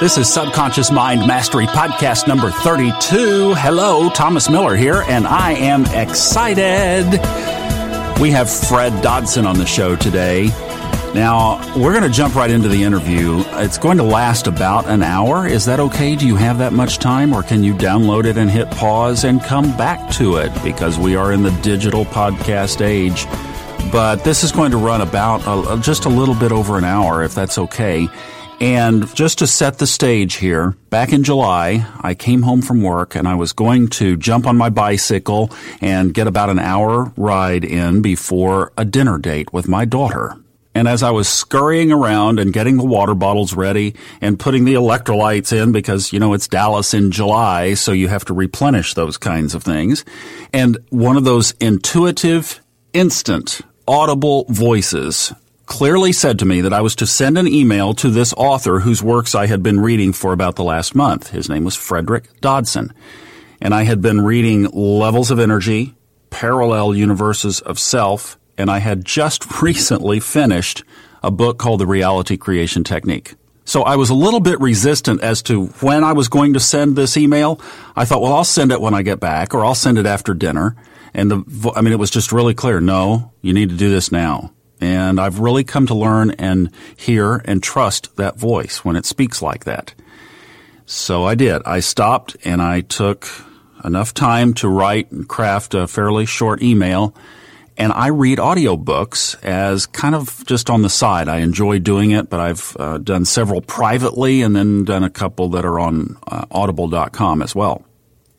This is Subconscious Mind Mastery Podcast number 32. Hello, Thomas Miller here, and I am excited. We have Fred Dodson on the show today. Now, we're going to jump right into the interview. It's going to last about an hour. Is that okay? Do you have that much time, or can you download it and hit pause and come back to it? Because we are in the digital podcast age. But this is going to run about just a little bit over an hour, if that's okay. And just to set the stage here, back in July, I came home from work and I was going to jump on my bicycle and get about an hour ride in before a dinner date with my daughter. And as I was scurrying around and getting the water bottles ready and putting the electrolytes in because, you know, it's Dallas in July, so you have to replenish those kinds of things. And one of those intuitive, instant, audible voices clearly said to me that I was to send an email to this author whose works I had been reading for about the last month. His name was Frederick Dodson. And I had been reading Levels of Energy, Parallel Universes of Self, and I had just recently finished a book called The Reality Creation Technique. So I was a little bit resistant as to when I was going to send this email. I thought, well, I'll send it when I get back or I'll send it after dinner. And the, I mean, it was just really clear. No, you need to do this now. And I've really come to learn and hear and trust that voice when it speaks like that. So I did. I stopped and I took enough time to write and craft a fairly short email. And I read audiobooks as kind of just on the side. I enjoy doing it, but I've uh, done several privately and then done a couple that are on uh, audible.com as well.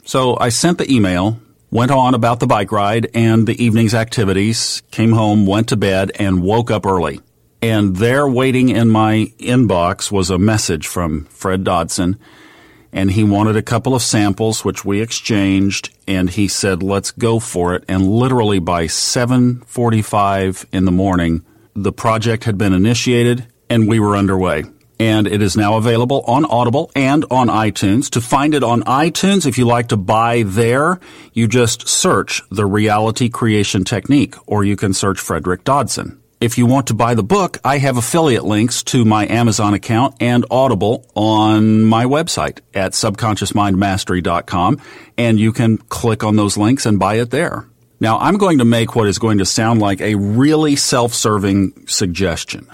So I sent the email went on about the bike ride and the evening's activities, came home, went to bed, and woke up early. And there waiting in my inbox was a message from Fred Dodson. And he wanted a couple of samples, which we exchanged. And he said, let's go for it. And literally by 745 in the morning, the project had been initiated and we were underway and it is now available on Audible and on iTunes. To find it on iTunes, if you like to buy there, you just search the reality creation technique, or you can search Frederick Dodson. If you want to buy the book, I have affiliate links to my Amazon account and Audible on my website at subconsciousmindmastery.com, and you can click on those links and buy it there. Now, I'm going to make what is going to sound like a really self-serving suggestion.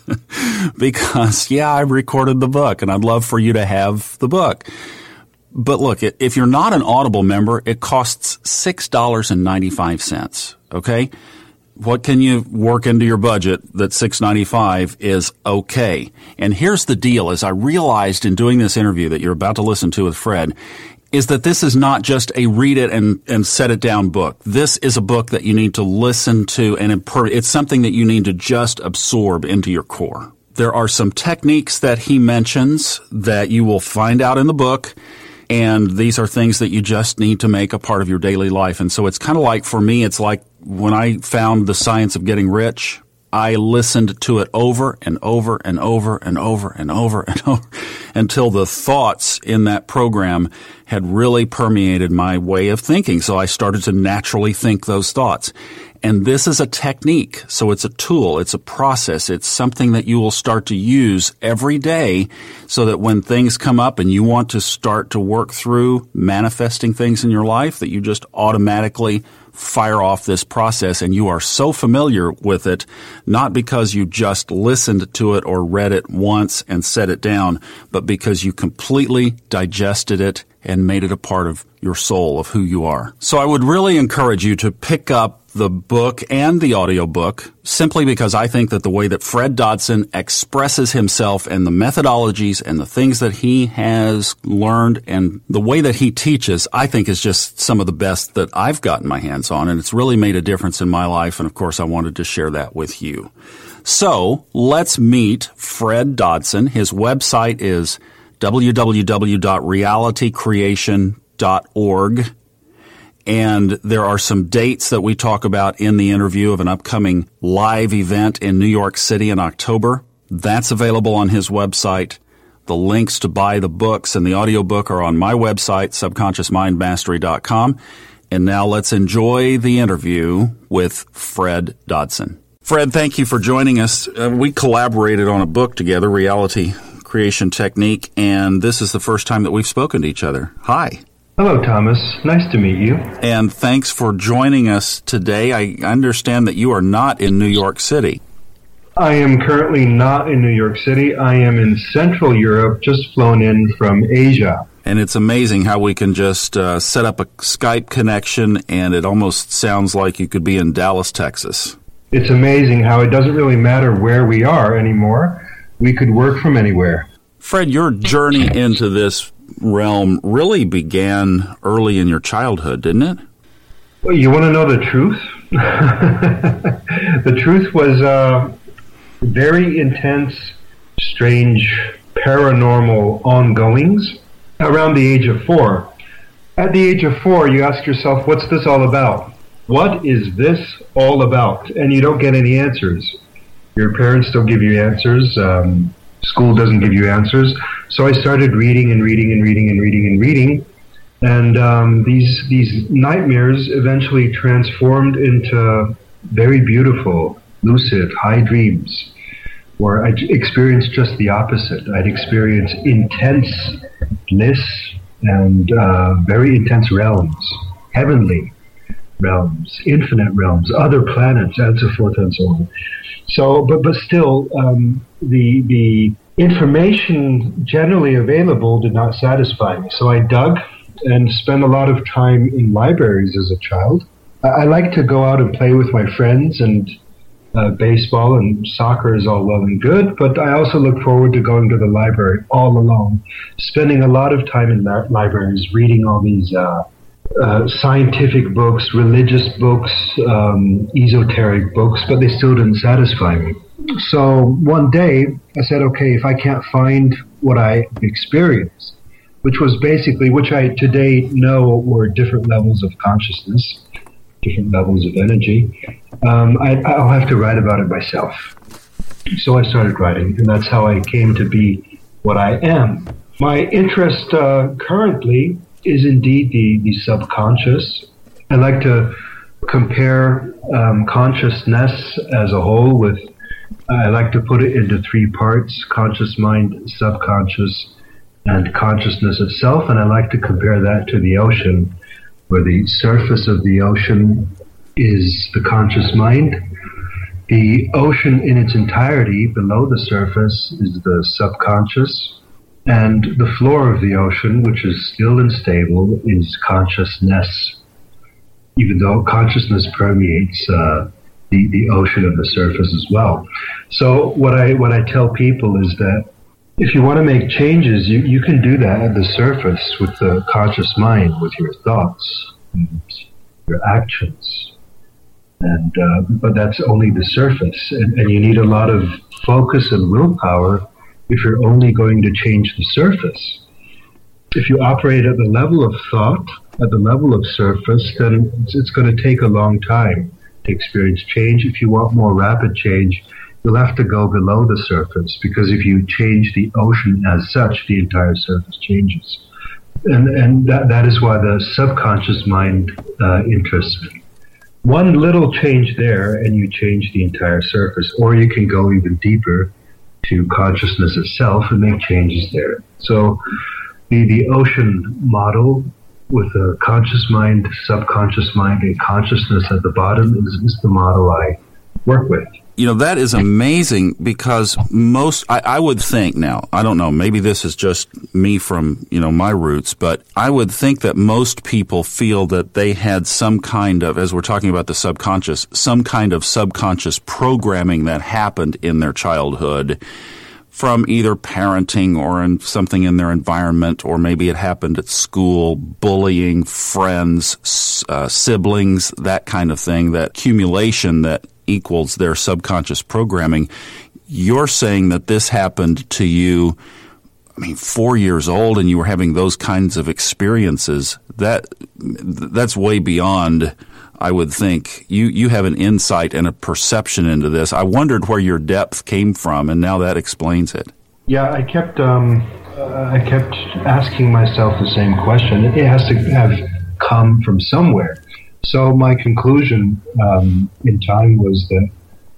because, yeah, I recorded the book and I'd love for you to have the book. But look, if you're not an Audible member, it costs $6.95. Okay? What can you work into your budget that 695 is okay? And here's the deal as I realized in doing this interview that you're about to listen to with Fred is that this is not just a read it and, and set it down book. This is a book that you need to listen to and it's something that you need to just absorb into your core. There are some techniques that he mentions that you will find out in the book. And these are things that you just need to make a part of your daily life. And so it's kind of like, for me, it's like when I found the science of getting rich, I listened to it over and over and over and over and over and over until the thoughts in that program had really permeated my way of thinking. So I started to naturally think those thoughts. And this is a technique. So it's a tool. It's a process. It's something that you will start to use every day so that when things come up and you want to start to work through manifesting things in your life that you just automatically fire off this process and you are so familiar with it, not because you just listened to it or read it once and set it down, but because you completely digested it and made it a part of your soul of who you are. So I would really encourage you to pick up the book and the audiobook simply because I think that the way that Fred Dodson expresses himself and the methodologies and the things that he has learned and the way that he teaches, I think is just some of the best that I've gotten my hands on. And it's really made a difference in my life. And of course, I wanted to share that with you. So let's meet Fred Dodson. His website is www.realitycreation.org. And there are some dates that we talk about in the interview of an upcoming live event in New York City in October. That's available on his website. The links to buy the books and the audiobook are on my website, subconsciousmindmastery.com. And now let's enjoy the interview with Fred Dodson. Fred, thank you for joining us. Uh, we collaborated on a book together, Reality creation technique, and this is the first time that we've spoken to each other. Hi. Hello, Thomas. Nice to meet you. And thanks for joining us today. I understand that you are not in New York City. I am currently not in New York City. I am in Central Europe, just flown in from Asia. And it's amazing how we can just uh, set up a Skype connection and it almost sounds like you could be in Dallas, Texas. It's amazing how it doesn't really matter where we are anymore. We could work from anywhere. Fred, your journey into this realm really began early in your childhood, didn't it? Well, you want to know the truth? the truth was uh, very intense, strange, paranormal ongoings around the age of four. At the age of four, you ask yourself, what's this all about? What is this all about? And you don't get any answers. Your parents don't give you answers. Um, school doesn't give you answers. So I started reading and reading and reading and reading and reading. And um, these these nightmares eventually transformed into very beautiful, lucid, high dreams, where I experienced just the opposite. I'd experience intense bliss and uh, very intense realms, heavenly realms, infinite realms, other planets, and so forth and so on. So, but but still, um, the the information generally available did not satisfy me. So I dug and spent a lot of time in libraries as a child. I, I like to go out and play with my friends and uh, baseball and soccer is all well and good, but I also look forward to going to the library all alone, spending a lot of time in libraries, reading all these uh, uh, scientific books, religious books, um, esoteric books, but they still didn't satisfy me. So one day I said, okay, if I can't find what I experienced, which was basically, which I today know were different levels of consciousness, different levels of energy, um, I, will have to write about it myself. So I started writing, and that's how I came to be what I am. My interest uh, currently is indeed the, the subconscious. I like to compare um, consciousness as a whole with, I like to put it into three parts conscious mind, subconscious, and consciousness itself. And I like to compare that to the ocean, where the surface of the ocean is the conscious mind. The ocean in its entirety below the surface is the subconscious and the floor of the ocean, which is still and stable, is consciousness, even though consciousness permeates uh, the, the ocean of the surface as well. So what I what I tell people is that if you want to make changes, you, you can do that at the surface with the conscious mind, with your thoughts and your actions. And uh, but that's only the surface, and, and you need a lot of focus and willpower if you're only going to change the surface. If you operate at the level of thought, at the level of surface, then it's, it's going to take a long time to experience change. If you want more rapid change, you'll have to go below the surface because if you change the ocean as such, the entire surface changes. And, and that, that is why the subconscious mind uh, interests me. One little change there, and you change the entire surface, or you can go even deeper to consciousness itself and make changes there. So the, the ocean model with a conscious mind, subconscious mind, and consciousness at the bottom is, is the model I work with. You know that is amazing because most I, I, would think now i don't know maybe this is just me from you know my roots but i would think that most people feel that they had some kind of as we're talking about the subconscious some kind of subconscious programming that happened in their childhood from either parenting or in something in their environment, or maybe it happened at school, bullying, friends, uh, siblings, that kind of thing, that accumulation that equals their subconscious programming. You're saying that this happened to you, I mean, four years old, and you were having those kinds of experiences. That that's way beyond. I would think you you have an insight and a perception into this. I wondered where your depth came from, and now that explains it. Yeah, I kept um, uh, I kept asking myself the same question. It has to have come from somewhere. So my conclusion um, in time was that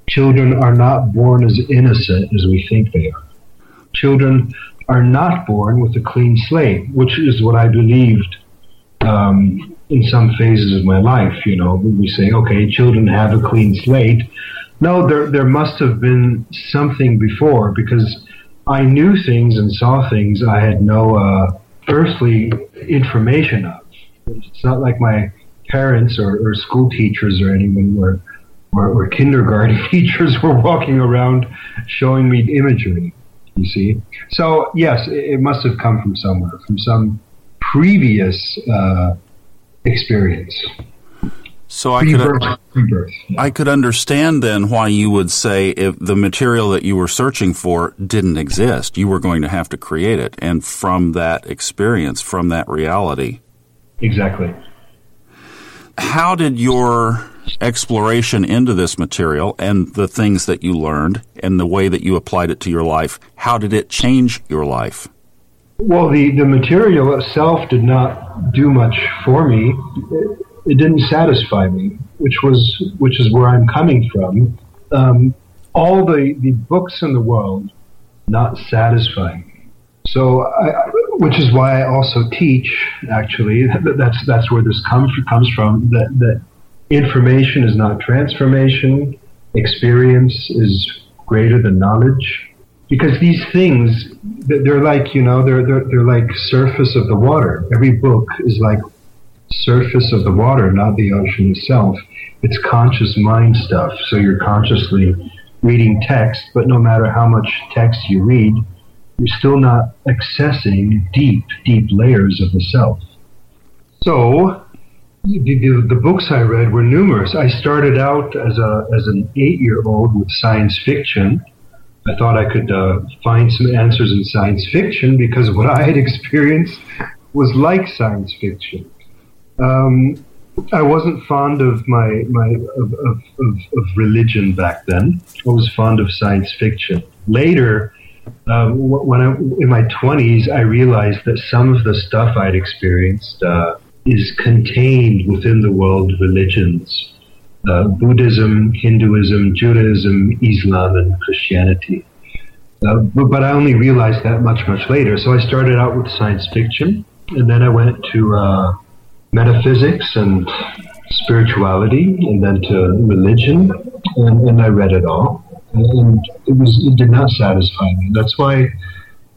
children are not born as innocent as we think they are. Children are not born with a clean slate, which is what I believed um, in some phases of my life. You know, we say, okay, children have a clean slate. No, there there must have been something before because I knew things and saw things I had no uh, earthly information of. It's not like my parents or, or school teachers or anyone were or, or kindergarten teachers were walking around showing me imagery. You see, so yes, it, it must have come from somewhere, from some previous uh, experience. So I could, I could understand then why you would say if the material that you were searching for didn't exist, you were going to have to create it, and from that experience, from that reality. Exactly. How did your exploration into this material and the things that you learned and the way that you applied it to your life, how did it change your life? Well, the, the material itself did not do much for me. It, it didn't satisfy me, which was which is where I'm coming from. Um, all the, the books in the world not satisfying me. So, I, which is why I also teach. Actually, that's that's where this comes comes from. That that information is not transformation. Experience is greater than knowledge because these things they're like you know they're, they're they're like surface of the water. Every book is like surface of the water not the ocean itself. It's conscious mind stuff. So you're consciously reading text but no matter how much text you read you're still not accessing deep deep layers of the self. So the, the, the books I read were numerous. I started out as a as an eight year old with science fiction, I thought I could uh, find some answers in science fiction because what I had experienced was like science fiction. Um, I wasn't fond of my my of, of, of, religion back then. I was fond of science fiction. Later, uh, when I in my twenties, I realized that some of the stuff I'd experienced uh, is contained within the world religions uh, Buddhism, Hinduism, Judaism, Islam, and Christianity. Uh, but, I only realized that much, much later. So I started out with science fiction, and then I went to uh, metaphysics and spirituality, and then to religion, and, and I read it all. And it was it did not satisfy me. That's why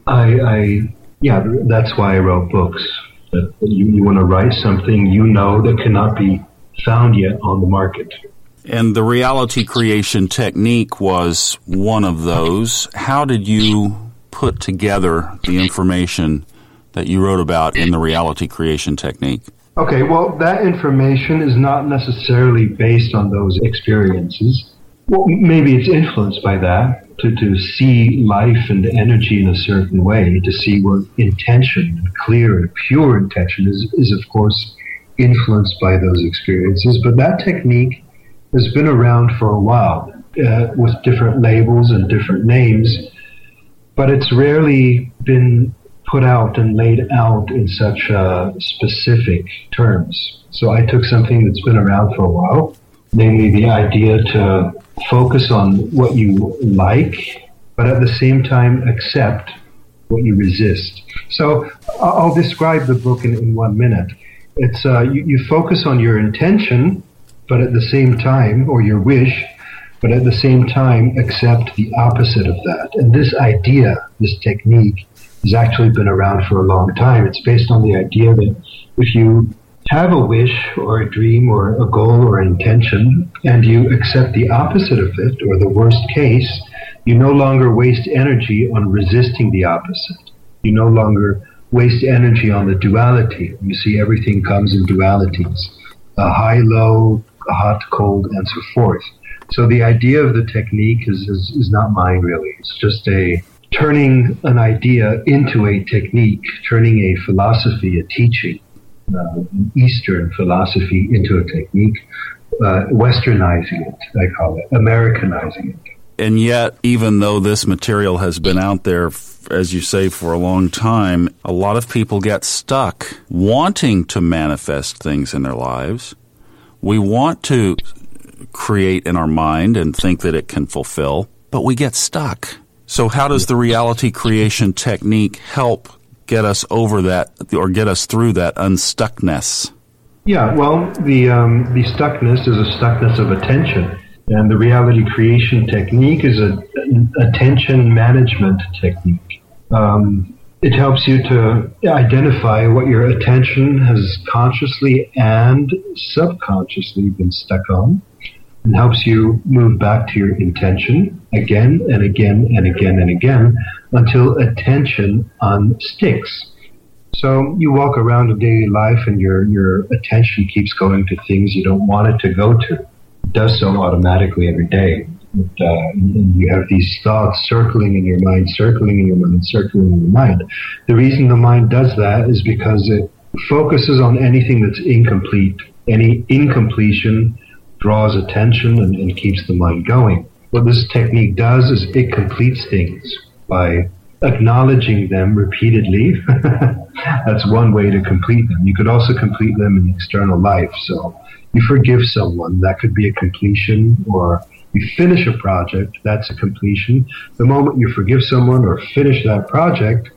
I, I yeah, that's why I wrote books. You, you want to write something you know that cannot be found yet on the market. And the reality creation technique was one of those. How did you put together the information that you wrote about in the reality creation technique? Okay, well, that information is not necessarily based on those experiences. Well, maybe it's influenced by that to, to see life and energy in a certain way, to see what intention, clear and pure intention is, is of course influenced by those experiences. But that technique has been around for a while uh, with different labels and different names, but it's rarely been put out and laid out in such uh, specific terms. So I took something that's been around for a while, namely the idea to focus on what you like, but at the same time accept what you resist. So I'll describe the book in, in one minute. It's uh, you, you focus on your intention, but at the same time, or your wish, but at the same time accept the opposite of that. And this idea, this technique, has actually been around for a long time. It's based on the idea that if you have a wish or a dream or a goal or an intention and you accept the opposite of it or the worst case, you no longer waste energy on resisting the opposite. You no longer waste energy on the duality. You see, everything comes in dualities a high, low, hot, cold, and so forth. So the idea of the technique is, is, is not mine really. It's just a turning an idea into a technique, turning a philosophy, a teaching, uh, Eastern philosophy into a technique, uh, westernizing it, I call it, Americanizing it. And yet, even though this material has been out there as you say, for a long time, a lot of people get stuck wanting to manifest things in their lives. We want to create in our mind and think that it can fulfill, but we get stuck. So, how does the reality creation technique help get us over that or get us through that unstuckness? Yeah, well, the um, the stuckness is a stuckness of attention, and the reality creation technique is an attention management technique. Um, it helps you to identify what your attention has consciously and subconsciously been stuck on, and helps you move back to your intention again and again and again and again until attention unsticks. So you walk around in daily life and your, your attention keeps going to things you don't want it to go to. Does so automatically every day. And, uh, and you have these thoughts circling in your mind, circling in your mind, circling in your mind. The reason the mind does that is because it focuses on anything that's incomplete. Any incompletion draws attention and, and keeps the mind going. What this technique does is it completes things by acknowledging them repeatedly. That's one way to complete them. You could also complete them in external life. So you forgive someone, that could be a completion, or you finish a project, that's a completion. The moment you forgive someone or finish that project,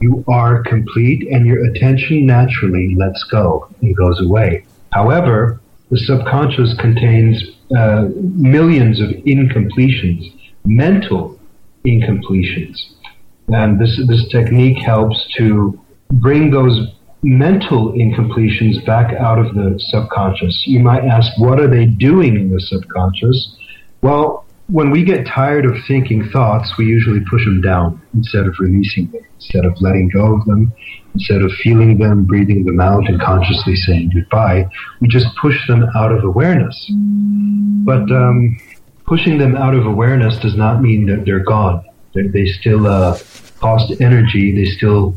you are complete and your attention naturally lets go and goes away. However, the subconscious contains uh, millions of incompletions, mental incompletions. And this, this technique helps to bring those mental incompletions back out of the subconscious. You might ask, what are they doing in the subconscious? Well, when we get tired of thinking thoughts, we usually push them down instead of releasing them, instead of letting go of them, instead of feeling them, breathing them out, and consciously saying goodbye. We just push them out of awareness. But um, pushing them out of awareness does not mean that they're gone. They, they still uh, cost energy. They still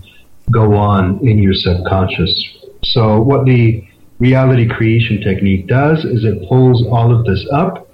go on in your subconscious. So what the reality creation technique does is it pulls all of this up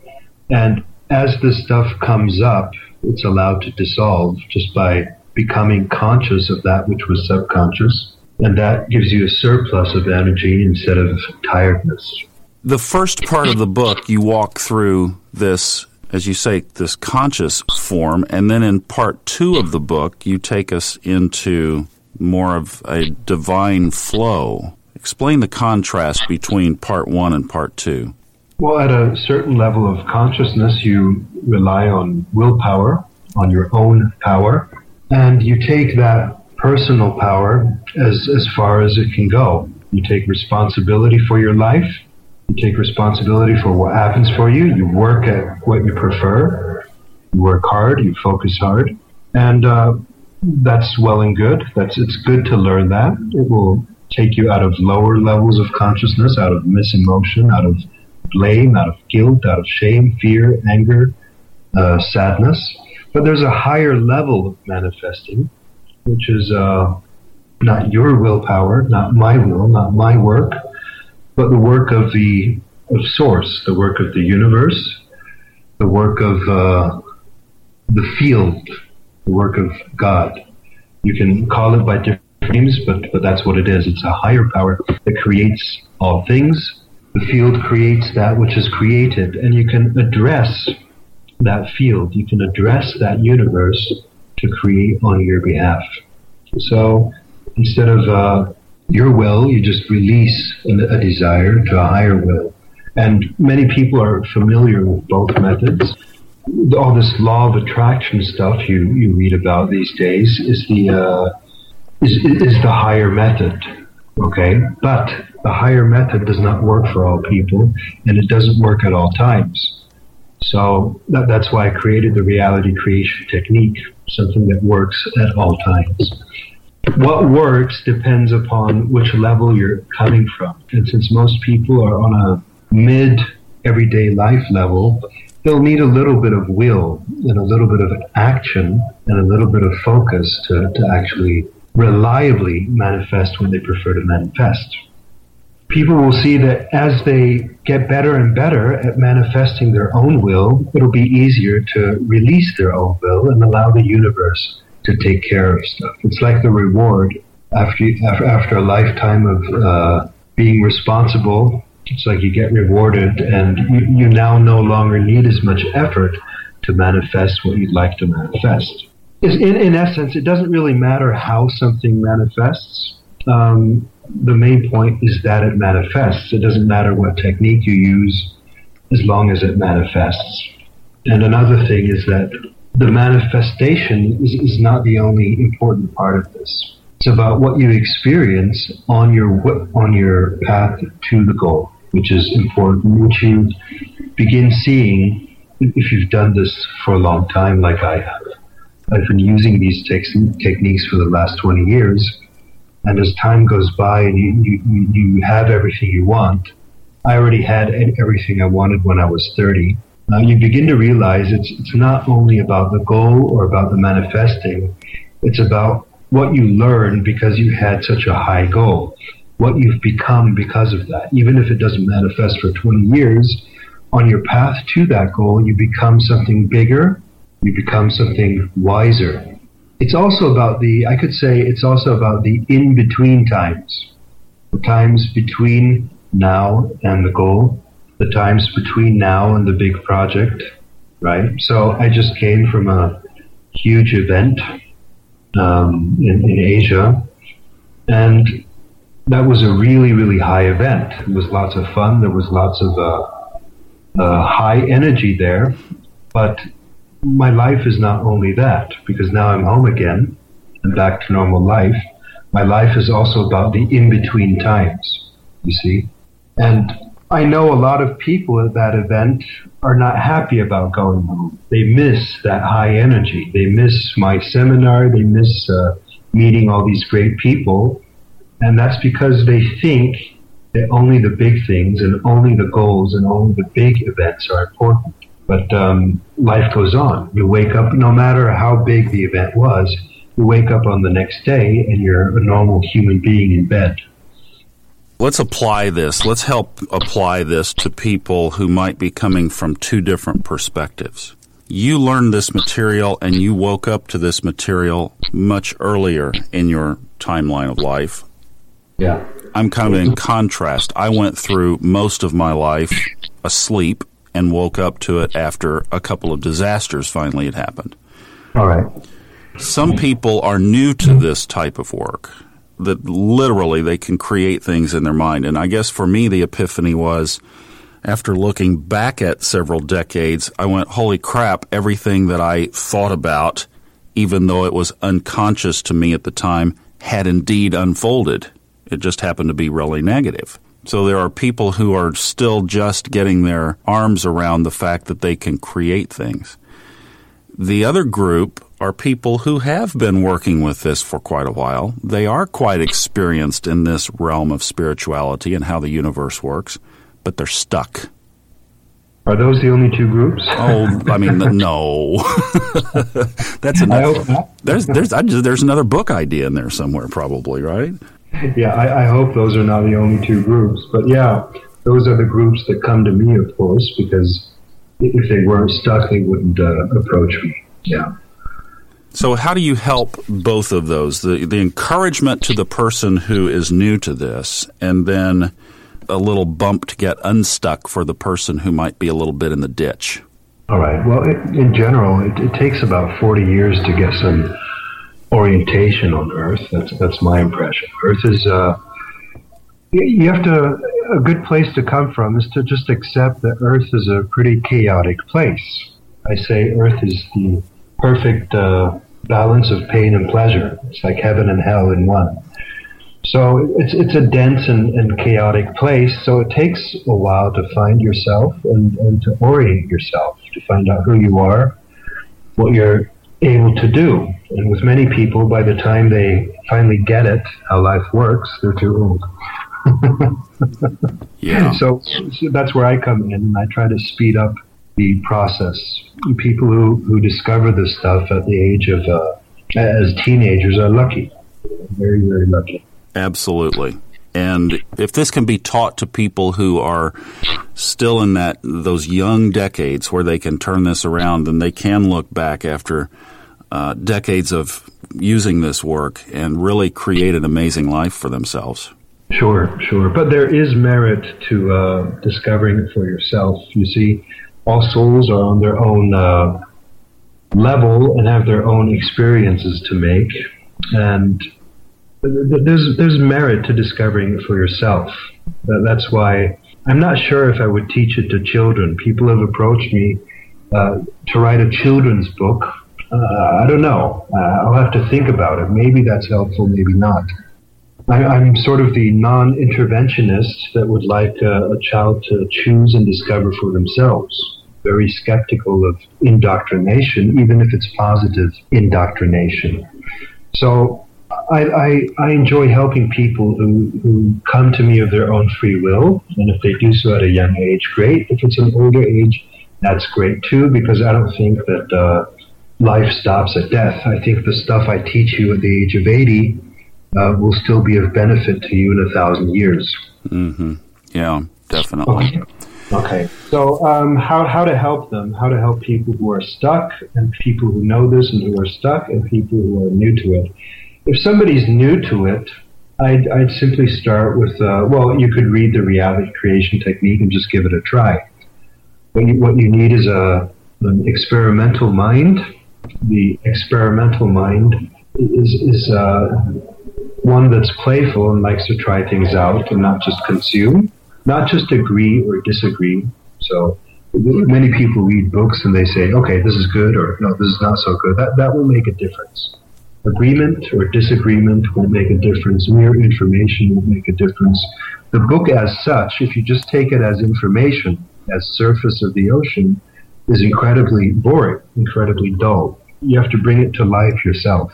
and as this stuff comes up, it's allowed to dissolve just by becoming conscious of that which was subconscious. And that gives you a surplus of energy instead of tiredness. The first part of the book, you walk through this, as you say, this conscious form. And then in part two of the book, you take us into more of a divine flow. Explain the contrast between part one and part two. Well, at a certain level of consciousness, you rely on willpower, on your own power, and you take that personal power as, as far as it can go. You take responsibility for your life. You take responsibility for what happens for you. You work at what you prefer. You work hard. You focus hard. And uh, that's well and good. That's It's good to learn that. It will take you out of lower levels of consciousness, out of misemotion, out of blame, out of guilt, out of shame, fear, anger, uh, sadness. But there's a higher level of manifesting, which is uh, not your willpower, not my will, not my work, but the work of the of Source, the work of the universe, the work of uh, the field, the work of God. You can call it by different names, but, but that's what it is. It's a higher power that creates all things the field creates that which is created, and you can address that field, you can address that universe to create on your behalf. So instead of uh, your will, you just release a desire to a higher will. And many people are familiar with both methods. All this law of attraction stuff you, you read about these days is the uh, is, is the higher method. Okay, but the higher method does not work for all people, and it doesn't work at all times. So that, that's why I created the reality creation technique, something that works at all times. What works depends upon which level you're coming from. And since most people are on a mid everyday life level, they'll need a little bit of will and a little bit of action and a little bit of focus to, to actually reliably manifest when they prefer to manifest. People will see that as they get better and better at manifesting their own will, it'll be easier to release their own will and allow the universe to take care of stuff. It's like the reward after after, a lifetime of uh, being responsible. It's like you get rewarded, and you, you now no longer need as much effort to manifest what you'd like to manifest. in, in essence, it doesn't really matter how something manifests. Um, the main point is that it manifests. It doesn't matter what technique you use as long as it manifests. And another thing is that the manifestation is, is not the only important part of this. It's about what you experience on your on your path to the goal, which is important, you begin seeing if you've done this for a long time, like I have. I've been using these te- techniques for the last 20 years. And as time goes by and you, you, you have everything you want, I already had everything I wanted when I was 30. Now you begin to realize it's, it's not only about the goal or about the manifesting, it's about what you learn because you had such a high goal, what you've become because of that. Even if it doesn't manifest for 20 years, on your path to that goal, you become something bigger, you become something wiser. It's also about the, I could say, it's also about the in between times. The times between now and the goal, the times between now and the big project, right? So I just came from a huge event um, in, in Asia, and that was a really, really high event. It was lots of fun. There was lots of uh, uh, high energy there, but my life is not only that because now I'm home again and back to normal life. My life is also about the in between times, you see. And I know a lot of people at that event are not happy about going home. They miss that high energy. They miss my seminar. They miss uh, meeting all these great people. And that's because they think that only the big things and only the goals and only the big events are important. But um, life goes on. You wake up, no matter how big the event was, you wake up on the next day and you're a normal human being in bed. Let's apply this. Let's help apply this to people who might be coming from two different perspectives. You learned this material and you woke up to this material much earlier in your timeline of life. Yeah. I'm kind of in contrast. I went through most of my life asleep and woke up to it after a couple of disasters finally had happened. All right. Some people are new to this type of work that literally they can create things in their mind. And I guess for me, the epiphany was after looking back at several decades, I went, holy crap, everything that I thought about, even though it was unconscious to me at the time, had indeed unfolded. It just happened to be really negative. So there are people who are still just getting their arms around the fact that they can create things. The other group are people who have been working with this for quite a while. They are quite experienced in this realm of spirituality and how the universe works, but they're stuck. Are those the only two groups? oh, I mean, no. That's enough. There's there's just, there's another book idea in there somewhere, probably, right? Yeah, I, I, hope those are not the only two groups. But yeah, those are the groups that come to me, of course, because if they weren't stuck, they wouldn't uh, approach me. Yeah. So, how do you help both of those? The, the encouragement to the person who is new to this, and then a little bump to get unstuck for the person who might be a little bit in the ditch? All right. Well, it, in general, it, it takes about 40 years to get some orientation on Earth. That's that's my impression. Earth is uh, you have to a good place to come from is to just accept that Earth is a pretty chaotic place. I say Earth is the perfect uh, balance of pain and pleasure. It's like heaven and hell in one. So it's it's a dense and, and chaotic place. So it takes a while to find yourself and, and to orient yourself to find out who you are, what you're able to do. And with many people, by the time they finally get it, how life works, they're too old. yeah. So, so, that's where I come in, and I try to speed up the process. People who, who discover this stuff at the age of uh, as teenagers are lucky, very very lucky. Absolutely. And if this can be taught to people who are still in that those young decades where they can turn this around, then they can look back after uh, decades of using this work and really create an amazing life for themselves. Sure, sure. But there is merit to uh, discovering it for yourself. You see, all souls are on their own uh, level and have their own experiences to make. And there's, there's merit to discovering it for yourself. That's why I'm not sure if I would teach it to children. People have approached me uh, to write a children's book. Uh, I don't know. Uh, I'll have to think about it. Maybe that's helpful, maybe not. I, am sort of the non interventionist that would like a, a child to choose and discover for themselves. Very skeptical of indoctrination, even if it's positive indoctrination. So I, I, I, enjoy helping people who, who come to me of their own free will. And if they do so at a young age, great. If it's an older age, that's great too, because I don't think that uh, life stops at death. I think the stuff I teach you at the age of 80 uh, will still be of benefit to you in a thousand years. Mm-hmm. Yeah, definitely. Okay. okay. So, um, how, how to help them? How to help people who are stuck, and people who know this and who are stuck, and people who are new to it. If somebody's new to it, I'd, I'd simply start with, uh, well, you could read the reality creation technique and just give it a try. What you, what you need is a, an experimental mind. The experimental mind is, is uh, one that's playful and likes to try things out and not just consume, not just agree or disagree. So many people read books and they say, okay, this is good or no, this is not so good. That, that will make a difference. Agreement or disagreement won't make a difference. Mere information won't make a difference. The book as such, if you just take it as information, as surface of the ocean, is incredibly boring, incredibly dull. You have to bring it to life yourself.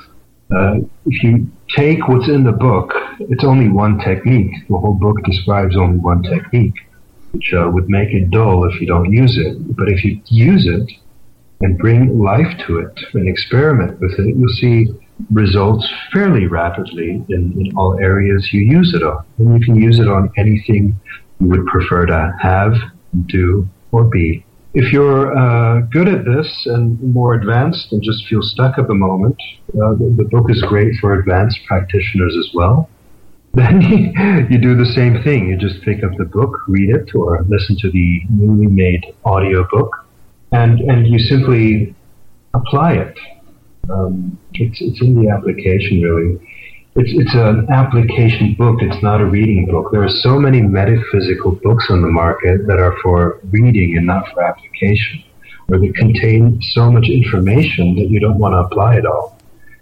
Uh, if you take what's in the book, it's only one technique. The whole book describes only one technique, which uh, would make it dull if you don't use it. But if you use it and bring life to it and experiment with it, you'll see results fairly rapidly in, in all areas you use it on. And you can use it on anything you would prefer to have, do, or be if you're uh, good at this and more advanced and just feel stuck at the moment, uh, the, the, book is great for advanced practitioners as well. Then you, do the same thing. You just pick up the book, read it, or listen to the newly made audio book, and, and you simply apply it. Um, it's, it's in the application, really it's, it's an application book. It's not a reading book. There are so many metaphysical books on the market that are for reading and not for application, or that contain so much information that you don't want to apply it all.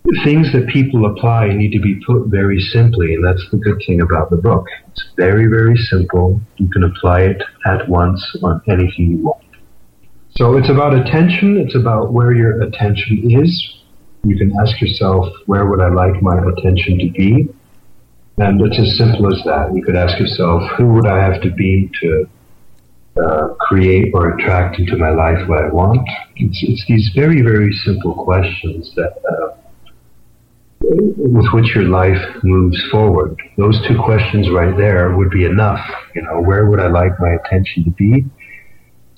The things that people apply need to be put very simply, and that's the good thing about the book. It's very, very simple. You can apply it at once on anything you want. So it's about attention. It's about where your attention is you can ask yourself, where would I like my attention to be? And it's as simple as that. You could ask yourself, who would I have to be to uh, create or attract into my life what I want? It's, it's these very, very simple questions that uh, with which your life moves forward. Those two questions right there would be enough. You know, where would I like my attention to be?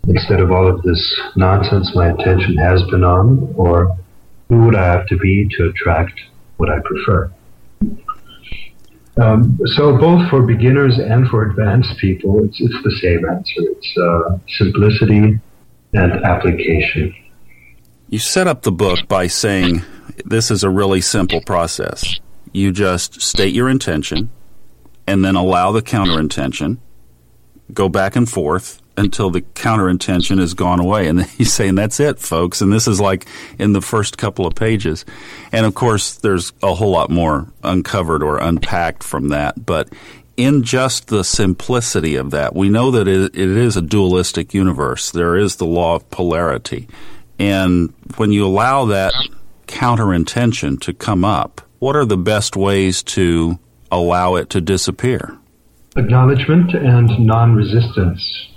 Instead of all of this nonsense my attention has been on, or who would I have to be to attract what I prefer? Um, so both for beginners and for advanced people, it's, it's the same answer. It's uh, simplicity and application. You set up the book by saying this is a really simple process. You just state your intention and then allow the counter intention, go back and forth, until the counter intention has gone away. And he's saying, that's it, folks. And this is like in the first couple of pages. And of course, there's a whole lot more uncovered or unpacked from that. But in just the simplicity of that, we know that it, is a dualistic universe. There is the law of polarity. And when you allow that counter intention to come up, what are the best ways to allow it to disappear? Acknowledgement and non resistance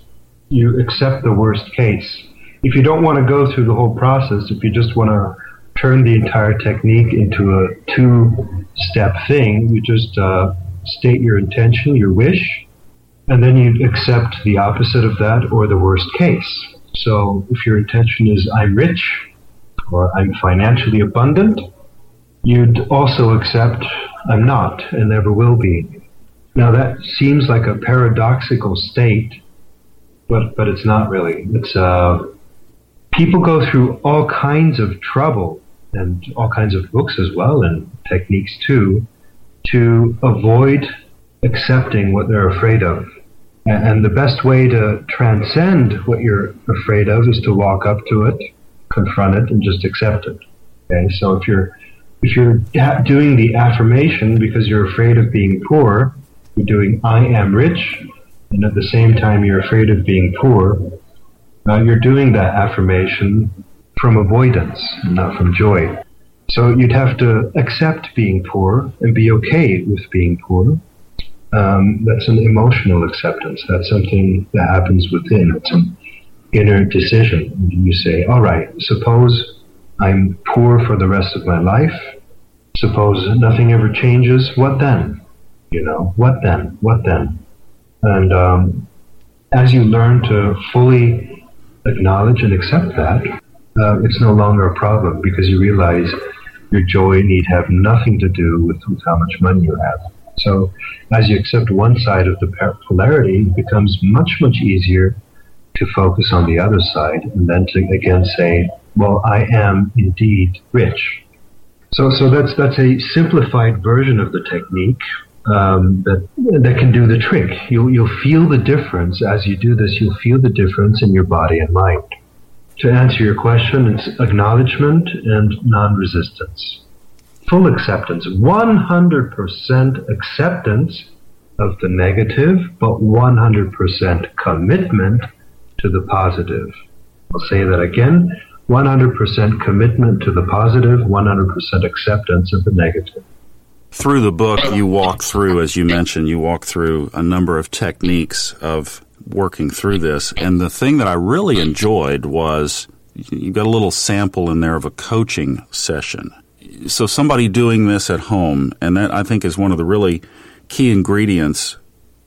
you accept the worst case. If you don't want to go through the whole process, if you just want to turn the entire technique into a two step thing, you just uh, state your intention, your wish, and then you accept the opposite of that or the worst case. So if your intention is I'm rich or I'm financially abundant, you'd also accept I'm not and never will be. Now that seems like a paradoxical state but but it's not really. It's uh, people go through all kinds of trouble and all kinds of books as well and techniques too to avoid accepting what they're afraid of. And the best way to transcend what you're afraid of is to walk up to it, confront it, and just accept it. Okay, so if you're if you're doing the affirmation because you're afraid of being poor, you're doing I am rich, and at the same time you're afraid of being poor, uh, you're doing that affirmation from avoidance, not from joy. So you'd have to accept being poor and be okay with being poor. Um, that's an emotional acceptance. That's something that happens within. It's an inner decision. You say, all right, suppose I'm poor for the rest of my life. Suppose nothing ever changes. What then? You know, what then? What then? And um, as you learn to fully acknowledge and accept that, uh, it's no longer a problem because you realize your joy need have nothing to do with, how much money you have. So as you accept one side of the polarity, it becomes much, much easier to focus on the other side and then to again say, well, I am indeed rich. So, so that's, that's a simplified version of the technique um, that that can do the trick. You'll you'll feel the difference as you do this. You'll feel the difference in your body and mind. To answer your question, it's acknowledgement and non-resistance, full acceptance, 100% acceptance of the negative, but 100% commitment to the positive. I'll say that again. 100% commitment to the positive, 100% acceptance of the negative. Through the book, you walk through, as you mentioned, you walk through a number of techniques of working through this. And the thing that I really enjoyed was you got a little sample in there of a coaching session. So somebody doing this at home, and that I think is one of the really key ingredients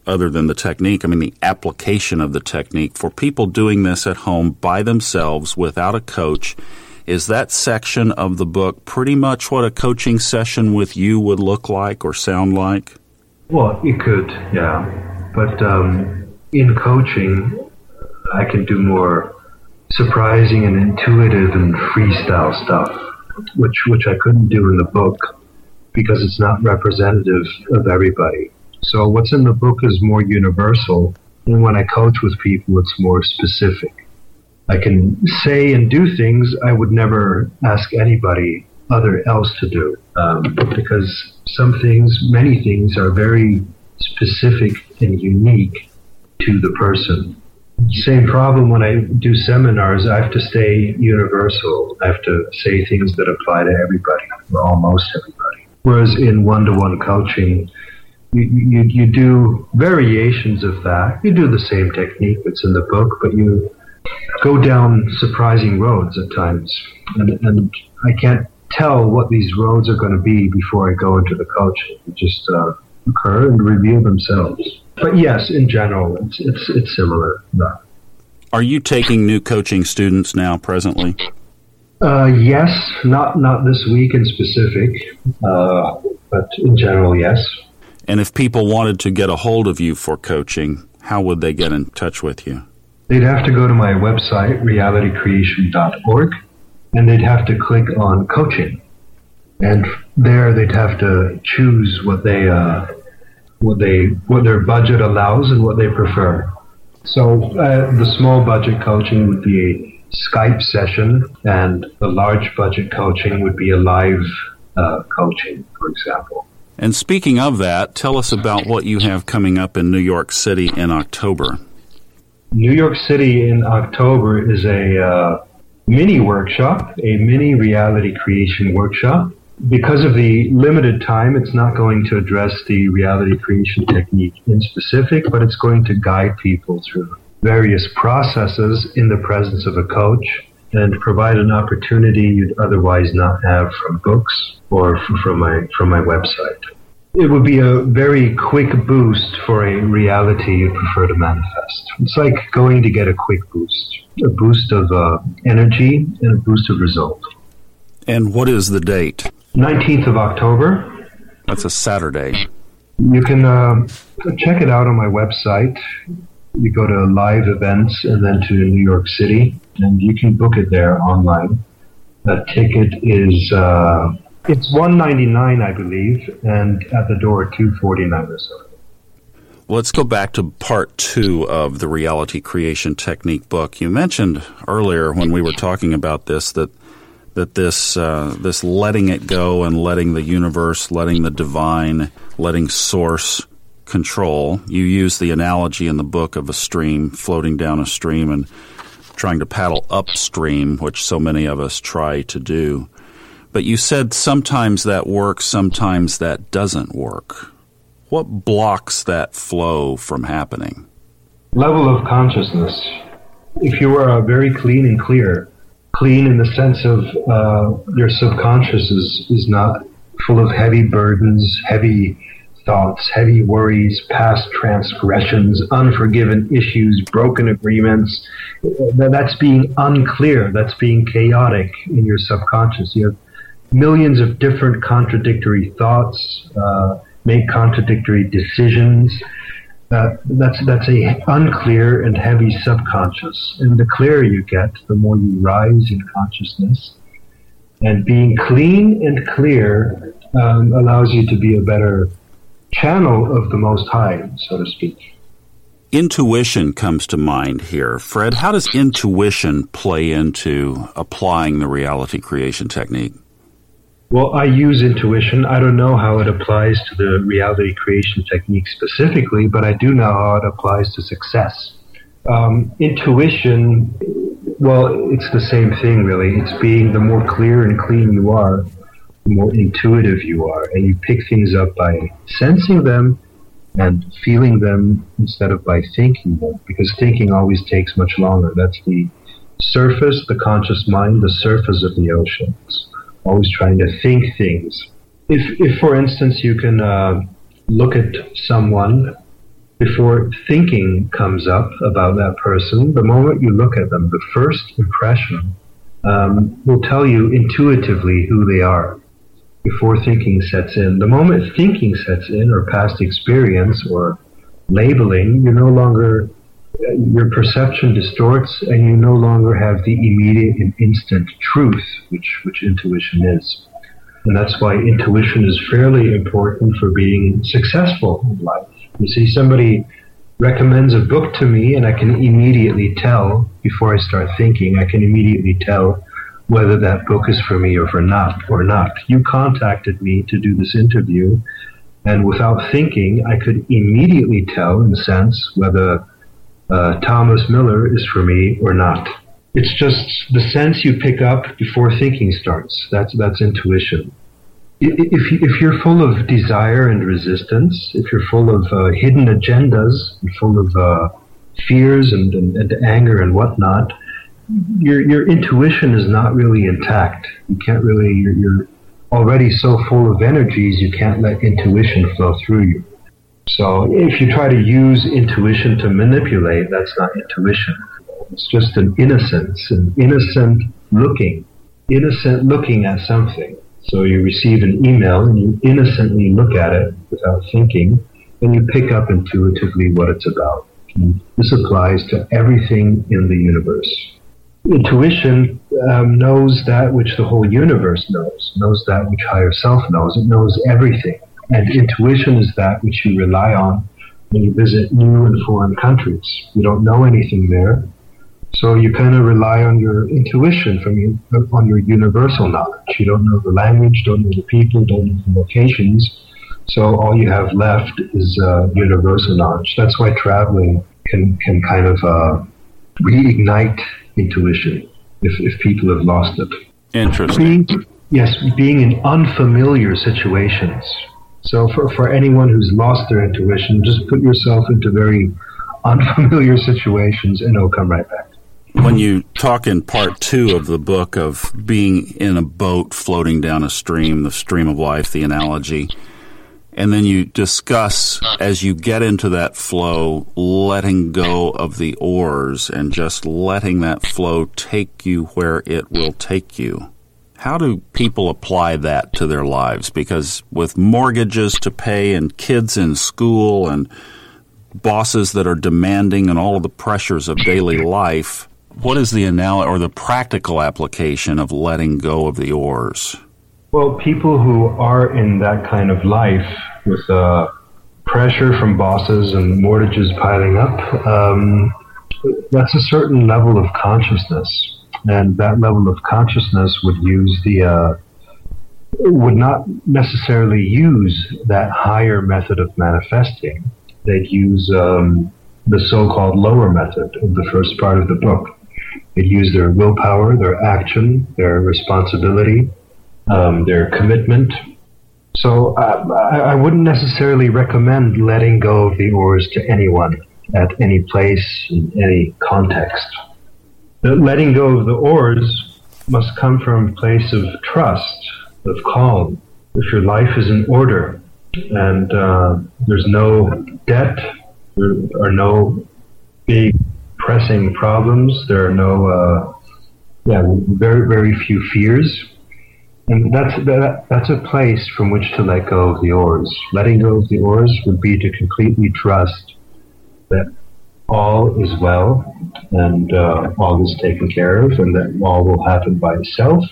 other than the technique. I mean, the application of the technique for people doing this at home by themselves without a coach is that section of the book pretty much what a coaching session with you would look like or sound like? Well, it could, yeah. But um, in coaching, I can do more surprising and intuitive and freestyle stuff, which which I couldn't do in the book because it's not representative of everybody. So what's in the book is more universal, and when I coach with people, it's more specific. I can say and do things I would never ask anybody other else to do um, because some things, many things, are very specific and unique to the person. Same problem when I do seminars. I have to stay universal. I have to say things that apply to everybody or almost everybody. Whereas in one-to-one coaching, you, you, you do variations of that. You do the same technique that's in the book, but you go down surprising roads at times. And, and I can't tell what these roads are going to be before I go into the coach. They just uh, occur and reveal themselves. But yes, in general, it's, it's, it's similar. Are you taking new coaching students now presently? Uh, yes, not not this week in specific, uh, but in general, yes. And if people wanted to get a hold of you for coaching, how would they get in touch with you? They'd have to go to my website, realitycreation.org, and they'd have to click on coaching. And there they'd have to choose what they, uh, what they, what their budget allows and what they prefer. So uh, the small budget coaching would be a Skype session, and the large budget coaching would be a live uh, coaching, for example. And speaking of that, tell us about what you have coming up in New York City in October. New York City in October is a uh, mini workshop, a mini reality creation workshop. Because of the limited time, it's not going to address the reality creation technique in specific, but it's going to guide people through various processes in the presence of a coach and provide an opportunity you'd otherwise not have from books or from my from my website. It would be a very quick boost for a reality you prefer to manifest. It's like going to get a quick boost, a boost of uh, energy and a boost of result. And what is the date? 19th of October. That's a Saturday. You can uh, check it out on my website. You go to live events and then to New York City. and you can book it there online. That ticket is uh, it's one ninety nine, I believe, and at the door two forty nine or so. Let's go back to part two of the reality creation technique book. You mentioned earlier when we were talking about this that that this uh, this letting it go and letting the universe, letting the divine, letting source control. You use the analogy in the book of a stream floating down a stream and trying to paddle upstream, which so many of us try to do. But you said sometimes that works, sometimes that doesn't work. What blocks that flow from happening? Level of consciousness. If you are very clean and clear, clean in the sense of uh, your subconscious is, is not full of heavy burdens, heavy thoughts, heavy worries, past transgressions, unforgiven issues, broken agreements. That's being unclear. That's being chaotic in your subconscious. You have millions of different contradictory thoughts. Uh, make contradictory decisions. Uh, that's that's a unclear and heavy subconscious. And the clearer you get, the more you rise in consciousness. And being clean and clear um, allows you to be a better channel of the Most High, so to speak. Intuition comes to mind here. Fred, how does intuition play into applying the reality creation technique? Well, I use intuition. I don't know how it applies to the reality creation technique specifically, but I do know how it applies to success. Um, intuition, well, it's the same thing, really. It's being the more clear and clean you are, the more intuitive you are, and you pick things up by sensing them and feeling them instead of by thinking them, because thinking always takes much longer. That's the surface, the conscious mind, the surface of the oceans always trying to think things. If, if for instance, you can uh, look at someone before thinking comes up about that person, the moment you look at them, the first impression um, will tell you intuitively who they are before thinking sets in. The moment thinking sets in, or past experience, or labeling, you're no longer your perception distorts and you no longer have the immediate and instant truth, which, which intuition is. And that's why intuition is fairly important for being successful in life. You see, somebody recommends a book to me and I can immediately tell, before I start thinking, I can immediately tell whether that book is for me or for not or not. You contacted me to do this interview and without thinking, I could immediately tell, in a sense, whether uh, Thomas Miller is for me or not. It's just the sense you pick up before thinking starts. That's that's intuition. If if you're full of desire and resistance, if you're full of uh, hidden agendas, full of uh, fears and, and, and anger and whatnot, your your intuition is not really intact. You can't really you're, you're already so full of energies. You can't let intuition flow through you. So if you try to use intuition to manipulate, that's not intuition. It's just an innocence, an innocent looking, innocent looking at something. So you receive an email and you innocently look at it without thinking, and you pick up intuitively what it's about. This applies to everything in the universe. Intuition um, knows that which the whole universe knows, knows that which higher self knows. It knows everything. And intuition is that which you rely on when you visit new and foreign countries. You don't know anything there. So you kind of rely on your intuition from your, on your universal knowledge. You don't know the language, don't know the people, don't know the locations. So all you have left is uh, universal knowledge. That's why traveling can can kind of uh, reignite intuition if, if people have lost it. Interesting. Being, yes, being in unfamiliar situations so for, for anyone who's lost their intuition, just put yourself into very unfamiliar situations and it'll come right back. When you talk in part two of the book of being in a boat floating down a stream, the stream of life, the analogy, and then you discuss as you get into that flow, letting go of the oars and just letting that flow take you where it will take you. How do people apply that to their lives? Because with mortgages to pay and kids in school and bosses that are demanding and all of the pressures of daily life, what is the anal- or the practical application of letting go of the oars? Well, people who are in that kind of life with uh, pressure from bosses and mortgages piling up, um, that's a certain level of consciousness. And that level of consciousness would use the, uh, would not necessarily use that higher method of manifesting. They'd use um, the so-called lower method of the first part of the book. They'd use their willpower, their action, their responsibility, um, their commitment. So uh, I, I wouldn't necessarily recommend letting go of the oars to anyone at any place, in any context. The letting go of the oars must come from a place of trust, of calm. If your life is in order and uh, there's no debt, there are no big pressing problems, there are no, uh, yeah, very, very few fears. And that's, that, that's a place from which to let go of the oars. Letting go of the oars would be to completely trust that all is well and uh, all is taken care of and that all will happen by itself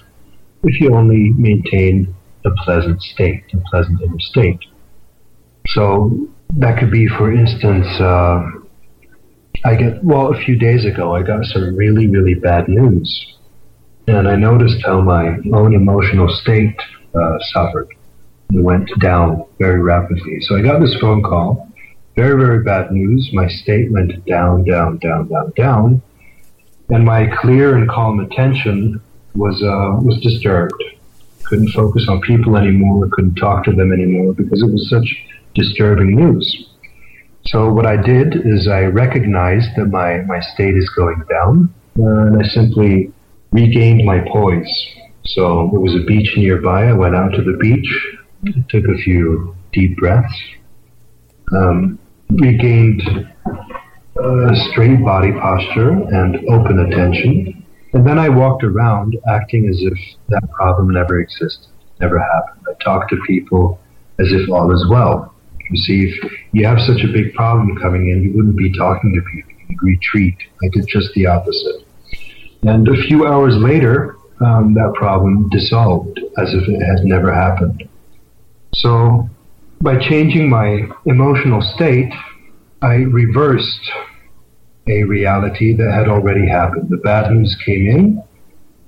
if you only maintain a pleasant state, a pleasant inner state. So that could be, for instance, uh, I get, well, a few days ago, I got some really, really bad news. And I noticed how my own emotional state uh, suffered and went down very rapidly. So I got this phone call very, very bad news. My state went down, down, down, down, down, and my clear and calm attention was uh, was disturbed. Couldn't focus on people anymore. Couldn't talk to them anymore because it was such disturbing news. So what I did is I recognized that my, my state is going down, and I simply regained my poise. So there was a beach nearby. I went out to the beach, took a few deep breaths, um, regained a straight body posture and open attention. And then I walked around acting as if that problem never existed, never happened. I talked to people as if all is well. You see, if you have such a big problem coming in, you wouldn't be talking to people. You'd retreat. I did just the opposite. And a few hours later, um, that problem dissolved as if it had never happened. So by changing my emotional state, I reversed a reality that had already happened. The bad news came in,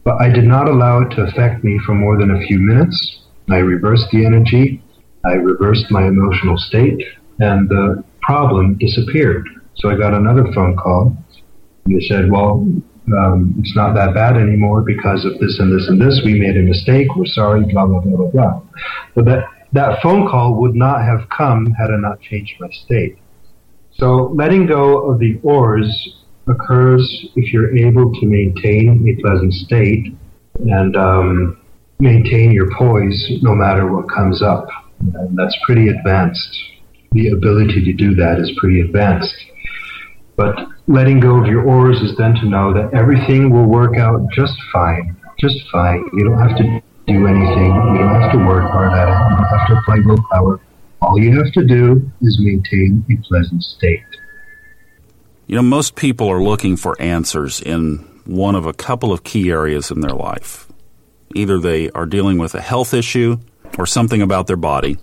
but I did not allow it to affect me for more than a few minutes. I reversed the energy, I reversed my emotional state, and the problem disappeared. So I got another phone call. And they said, Well, um, it's not that bad anymore because of this and this and this. We made a mistake. We're sorry, blah, blah, blah, blah, blah. But that that phone call would not have come had I not changed my state. So letting go of the oars occurs if you're able to maintain a pleasant state and um, maintain your poise no matter what comes up. And that's pretty advanced. The ability to do that is pretty advanced. But letting go of your oars is then to know that everything will work out just fine. Just fine. You don't have to do anything. You don't have to work hard at it. You don't have to apply willpower. All you have to do is maintain a pleasant state. You know, most people are looking for answers in one of a couple of key areas in their life. Either they are dealing with a health issue or something about their body,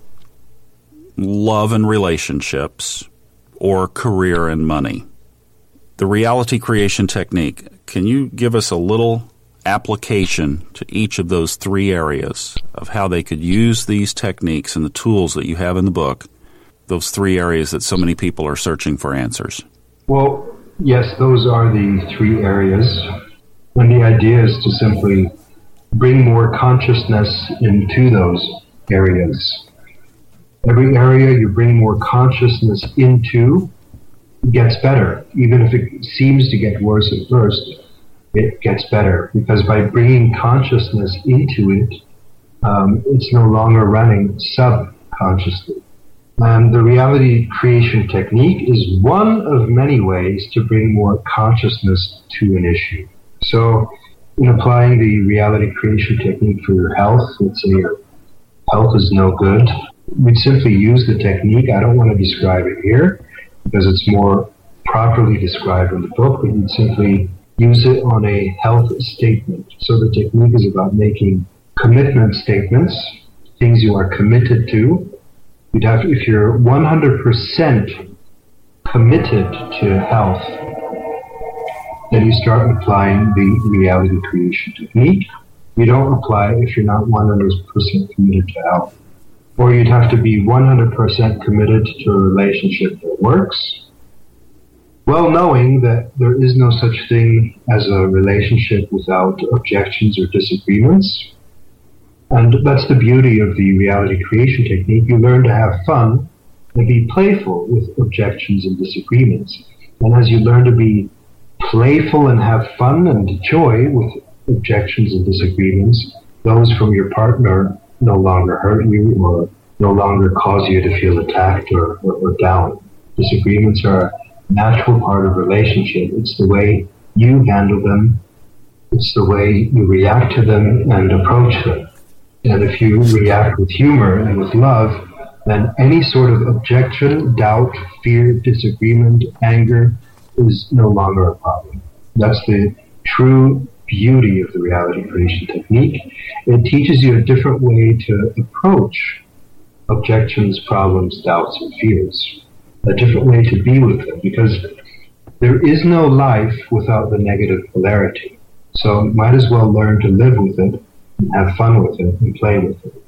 love and relationships, or career and money. The reality creation technique, can you give us a little application to each of those three areas of how they could use these techniques and the tools that you have in the book, those three areas that so many people are searching for answers? Well, yes, those are the three areas. And the idea is to simply bring more consciousness into those areas. Every area you bring more consciousness into gets better, even if it seems to get worse at first it gets better because by bringing consciousness into it, um, it's no longer running subconsciously. And the reality creation technique is one of many ways to bring more consciousness to an issue. So, in applying the reality creation technique for your health, let's say your health is no good, we'd simply use the technique. I don't want to describe it here because it's more properly described in the book, but you'd simply use it on a health statement. So the technique is about making commitment statements, things you are committed to. You'd have, if you're 100% committed to health, then you start applying the reality creation technique. You don't apply if you're not 100% committed to health. Or you'd have to be 100% committed to a relationship that works, well knowing that there is no such thing as a relationship without objections or disagreements. And that's the beauty of the reality creation technique. You learn to have fun and be playful with objections and disagreements. And as you learn to be playful and have fun and joy with objections and disagreements, those from your partner no longer hurt you or no longer cause you to feel attacked or, or, or down. Disagreements are natural part of relationship. It's the way you handle them. It's the way you react to them and approach them. And if you react with humor and with love, then any sort of objection, doubt, fear, disagreement, anger is no longer a problem. That's the true beauty of the reality creation technique. It teaches you a different way to approach objections, problems, doubts, and fears a different way to be with them because there is no life without the negative polarity. So might as well learn to live with it and have fun with it and play with it.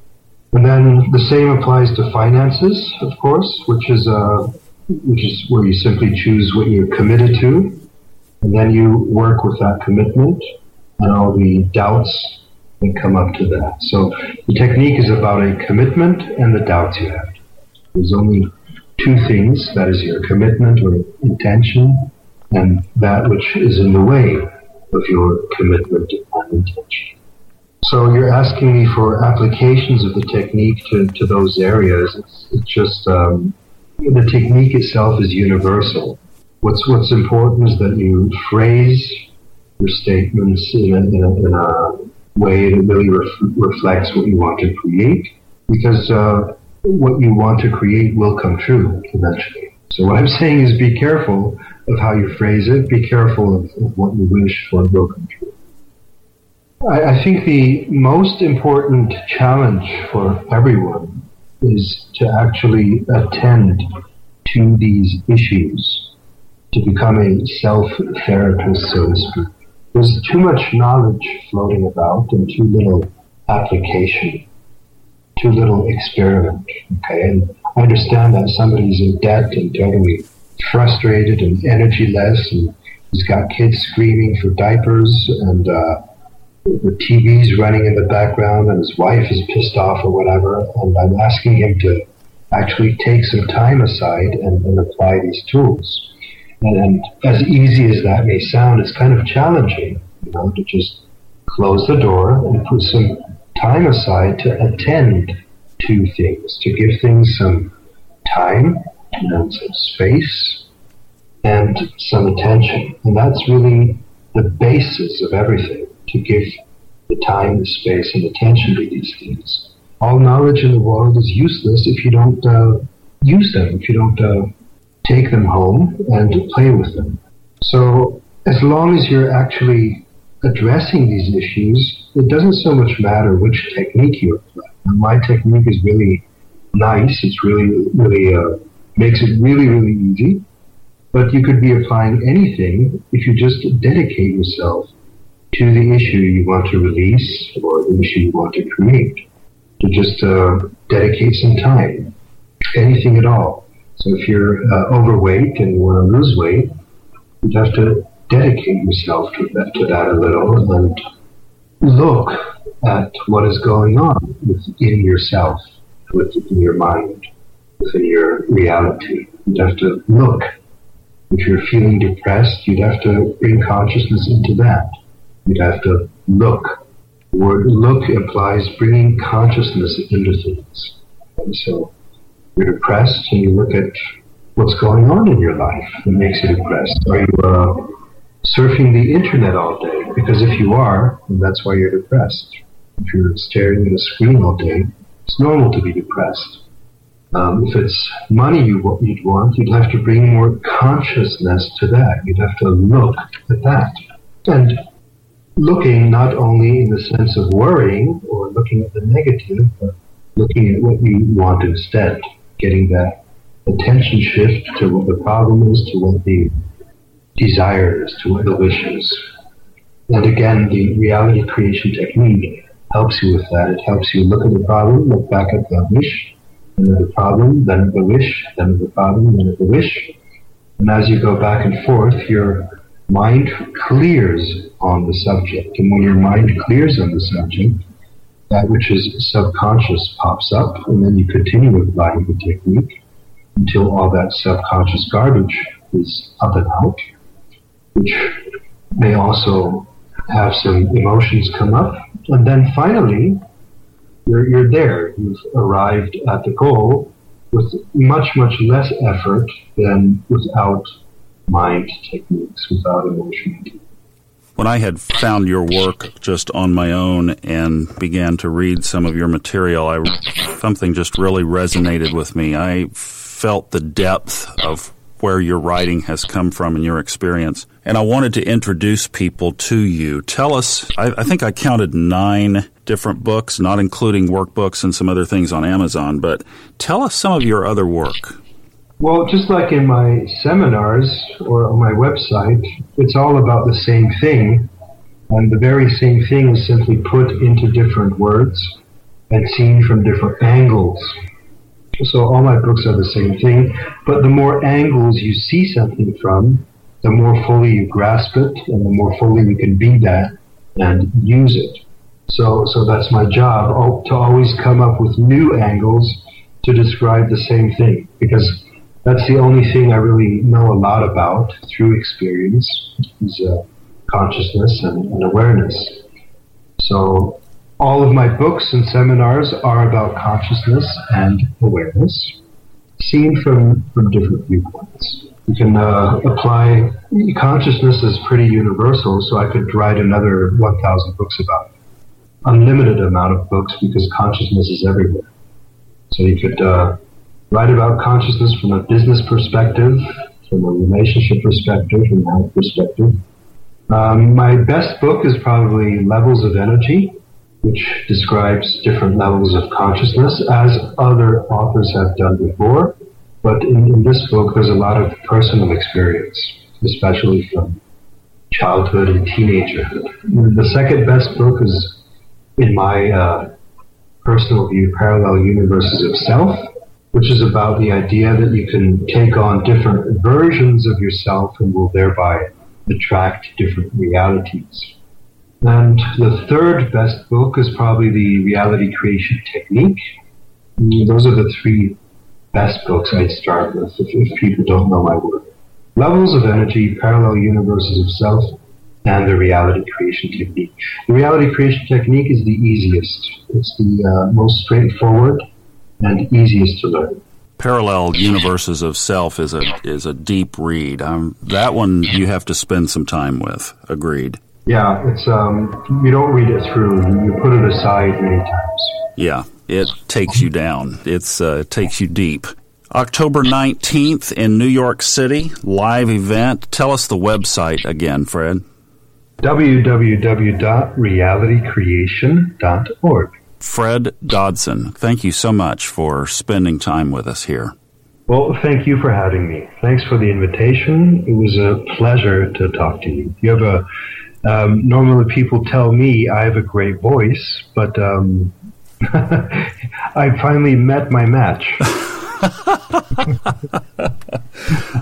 And then the same applies to finances, of course, which is uh, which is where you simply choose what you're committed to, and then you work with that commitment and all the doubts that come up to that. So the technique is about a commitment and the doubts you have. There's only two things that is your commitment or intention and that which is in the way of your commitment and intention. So you're asking me for applications of the technique to, to those areas. It's, it's just um, the technique itself is universal. What's what's important is that you phrase your statements in a, in a, in a way that really ref- reflects what you want to create, because uh, what you want to create will come true eventually. So what I'm saying is be careful of how you phrase it. Be careful of, of what you wish for will come true. I, I think the most important challenge for everyone is to actually attend to these issues, to become a self-therapist, so to speak. There's too much knowledge floating about and too little application too little experiment. Okay, and I understand that somebody's in debt and totally frustrated and energyless, and he's got kids screaming for diapers, and uh, the TV's running in the background, and his wife is pissed off or whatever. And I'm asking him to actually take some time aside and, and apply these tools. And, and as easy as that may sound, it's kind of challenging, you know, to just close the door and put some time aside to attend to things, to give things some time and some space and some attention. And that's really the basis of everything, to give the time, the space, and attention to these things. All knowledge in the world is useless if you don't uh, use them, if you don't uh, take them home and play with them. So as long as you're actually addressing these issues, it doesn't so much matter which technique you apply. My technique is really nice. It's really, really, uh, makes it really, really easy. But you could be applying anything if you just dedicate yourself to the issue you want to release or the issue you want to create. To just uh, dedicate some time, anything at all. So if you're uh, overweight and you want to lose weight, you'd have to dedicate yourself to that, to that a little and look at what is going on within yourself, within your mind, within your reality. You'd have to look. If you're feeling depressed, you'd have to bring consciousness into that. You'd have to look. The word look implies bringing consciousness into things. And so you're depressed and you look at what's going on in your life that makes you depressed. Are you uh, surfing the internet all day because if you are, that's why you're depressed. If you're staring at a screen all day, it's normal to be depressed. Um, if it's money you, would want, you'd have to bring more consciousness to that. You'd have to look at that. And looking not only in the sense of worrying or looking at the negative, but looking at what you want instead, getting that attention shift to what the problem is, to what the desire is, to the wish is. And again, the reality creation technique helps you with that. It helps you look at the problem, look back at the wish, then at the problem, then at the wish, then at the problem, then at the wish. And as you go back and forth, your mind clears on the subject. And when your mind clears on the subject, that which is subconscious pops up, and then you continue applying the technique until all that subconscious garbage is up and out, which may also have some emotions come up. And then finally, you're, you're there. You've arrived at the goal with much, much less effort than without mind techniques, without emotion. When I had found your work just on my own and began to read some of your material, I, something just really resonated with me. I felt the depth of where your writing has come from and your experience. And I wanted to introduce people to you. Tell us, I, I, think I counted nine different books, not including workbooks and some other things on Amazon, but tell us some of your other work. Well, just like in my seminars or on my website, it's all about the same thing. And the very same thing is simply put into different words and seen from different angles. So all my books are the same thing, but the more angles you see something from, the more fully you grasp it and the more fully you can be that and use it. So, so that's my job to always come up with new angles to describe the same thing because that's the only thing I really know a lot about through experience is uh, consciousness and, and awareness. So all of my books and seminars are about consciousness and awareness, seen from, from different viewpoints. You can uh, apply consciousness is pretty universal, so I could write another 1,000 books about it. Unlimited amount of books because consciousness is everywhere. So you could uh, write about consciousness from a business perspective, from a relationship perspective, from a health perspective. Um, my best book is probably Levels of Energy which describes different levels of consciousness, as other authors have done before. But in, in this book, there's a lot of personal experience, especially from childhood and teenagerhood. The second best book is, in my uh, personal view, Parallel Universes of Self, which is about the idea that you can take on different versions of yourself and will thereby attract different realities. And the third best book is probably the Reality Creation Technique. Mm, those are the three best books I'd start with if, if people don't know my work. Levels of Energy, Parallel Universes of Self, and the Reality Creation Technique. The Reality Creation Technique is the easiest. It's the uh, most straightforward and easiest to learn parallel universes of self is a is a deep read. Um, that one you have to spend some time with. Agreed. Yeah, it's um, you don't read it through. You put it aside many times. Yeah, it takes you down. It's uh, it takes you deep. October 19th in New York City, live event. Tell us the website again, Fred. www.realitycreation.org. Fred Dodson, thank you so much for spending time with us here. Well, thank you for having me. Thanks for the invitation. It was a pleasure to talk to you. You have a um, normally, people tell me I have a great voice, but um, I finally met my match.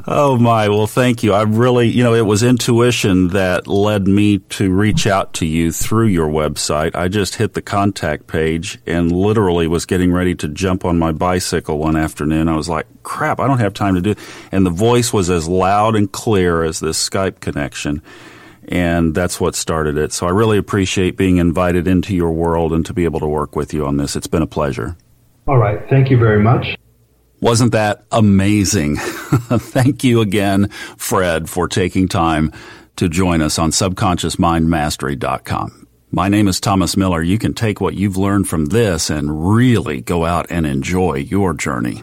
oh my! Well, thank you. I really, you know, it was intuition that led me to reach out to you through your website. I just hit the contact page and literally was getting ready to jump on my bicycle one afternoon. I was like, "Crap! I don't have time to do." It. And the voice was as loud and clear as this Skype connection and that's what started it. So I really appreciate being invited into your world and to be able to work with you on this. It's been a pleasure. All right. Thank you very much. Wasn't that amazing? Thank you again, Fred, for taking time to join us on subconsciousmindmastery.com. My name is Thomas Miller. You can take what you've learned from this and really go out and enjoy your journey.